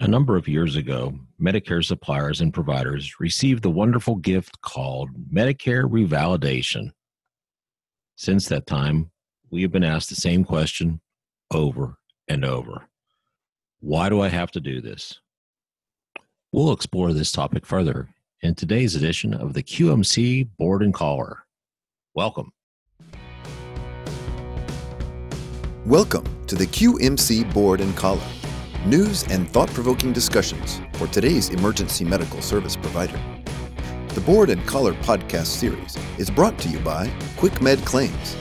A number of years ago, Medicare suppliers and providers received the wonderful gift called Medicare Revalidation. Since that time, we have been asked the same question over and over Why do I have to do this? We'll explore this topic further in today's edition of the QMC Board and Collar. Welcome. Welcome to the QMC Board and Collar news and thought provoking discussions for today's emergency medical service provider. The Board and Collar podcast series is brought to you by QuickMed Claims,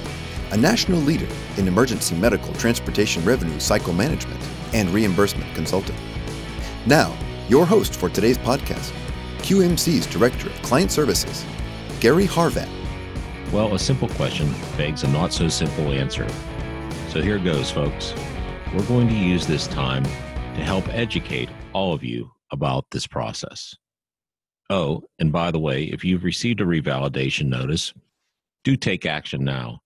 a national leader in emergency medical transportation revenue cycle management and reimbursement consulting. Now, your host for today's podcast, QMC's Director of Client Services, Gary Harvat. Well, a simple question begs a not so simple answer. So here goes, folks. We're going to use this time to help educate all of you about this process. Oh, and by the way, if you've received a revalidation notice, do take action now.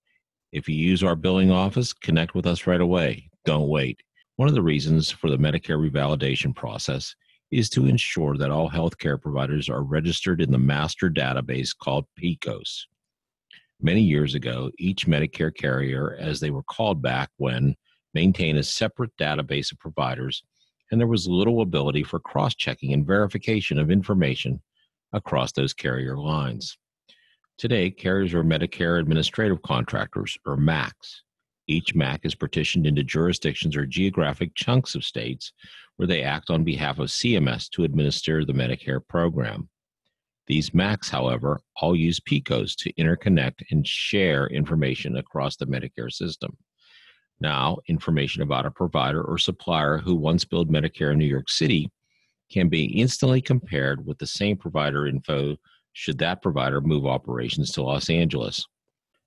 If you use our billing office, connect with us right away. Don't wait. One of the reasons for the Medicare revalidation process is to ensure that all healthcare providers are registered in the master database called PECOS. Many years ago, each Medicare carrier, as they were called back when, maintained a separate database of providers and there was little ability for cross checking and verification of information across those carrier lines. Today, carriers are Medicare Administrative Contractors, or MACs. Each MAC is partitioned into jurisdictions or geographic chunks of states where they act on behalf of CMS to administer the Medicare program. These MACs, however, all use PECOS to interconnect and share information across the Medicare system. Now, information about a provider or supplier who once billed Medicare in New York City can be instantly compared with the same provider info should that provider move operations to Los Angeles.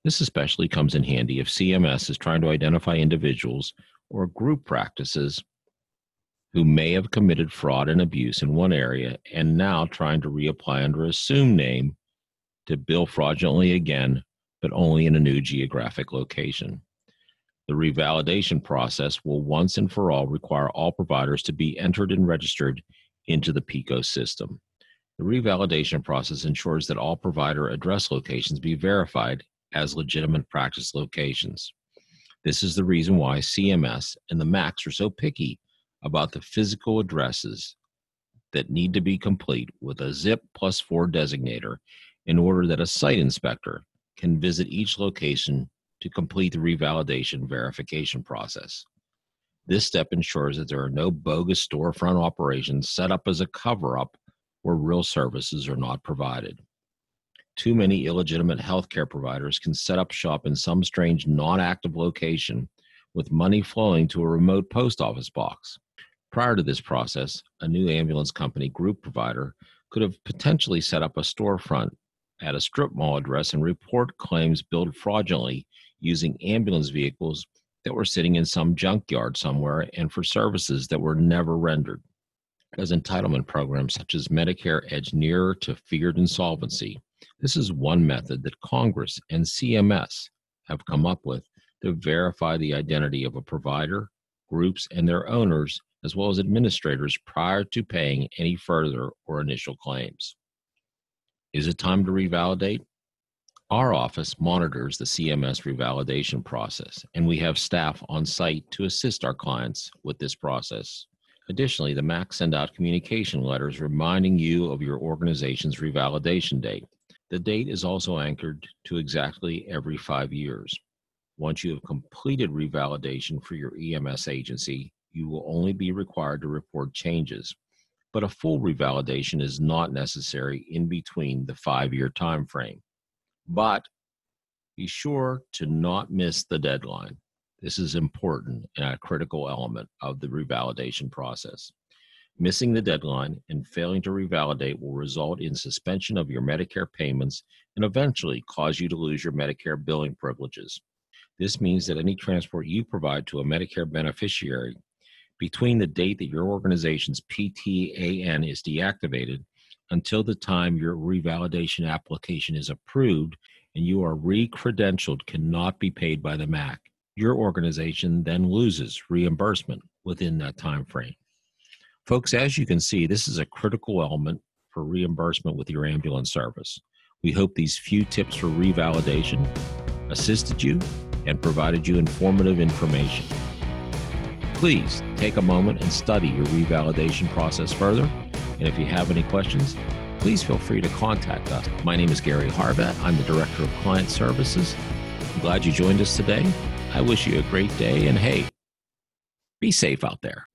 This especially comes in handy if CMS is trying to identify individuals or group practices who may have committed fraud and abuse in one area and now trying to reapply under assumed name to bill fraudulently again, but only in a new geographic location. The revalidation process will once and for all require all providers to be entered and registered into the PECOS system. The revalidation process ensures that all provider address locations be verified as legitimate practice locations. This is the reason why CMS and the MACs are so picky about the physical addresses that need to be complete with a ZIP plus four designator in order that a site inspector can visit each location to complete the revalidation verification process. This step ensures that there are no bogus storefront operations set up as a cover up where real services are not provided. Too many illegitimate healthcare providers can set up shop in some strange non active location with money flowing to a remote post office box. Prior to this process, a new ambulance company group provider could have potentially set up a storefront at a strip mall address and report claims billed fraudulently using ambulance vehicles that were sitting in some junkyard somewhere and for services that were never rendered. As entitlement programs such as Medicare edge nearer to feared insolvency, this is one method that Congress and CMS have come up with to verify the identity of a provider, groups, and their owners, as well as administrators prior to paying any further or initial claims. Is it time to revalidate? Our office monitors the CMS revalidation process, and we have staff on site to assist our clients with this process. Additionally, the MAC send out communication letters reminding you of your organization's revalidation date. The date is also anchored to exactly every five years. Once you have completed revalidation for your EMS agency, you will only be required to report changes. But a full revalidation is not necessary in between the five year time frame. But be sure to not miss the deadline. This is important and a critical element of the revalidation process. Missing the deadline and failing to revalidate will result in suspension of your Medicare payments and eventually cause you to lose your Medicare billing privileges. This means that any transport you provide to a Medicare beneficiary between the date that your organization's PTAN is deactivated until the time your revalidation application is approved and you are re-credentialed cannot be paid by the MAC. Your organization then loses reimbursement within that time frame. Folks, as you can see, this is a critical element for reimbursement with your ambulance service. We hope these few tips for revalidation assisted you and provided you informative information. Please take a moment and study your revalidation process further. And if you have any questions, please feel free to contact us. My name is Gary Harvat. I'm the Director of Client Services. I'm glad you joined us today. I wish you a great day and hey, be safe out there.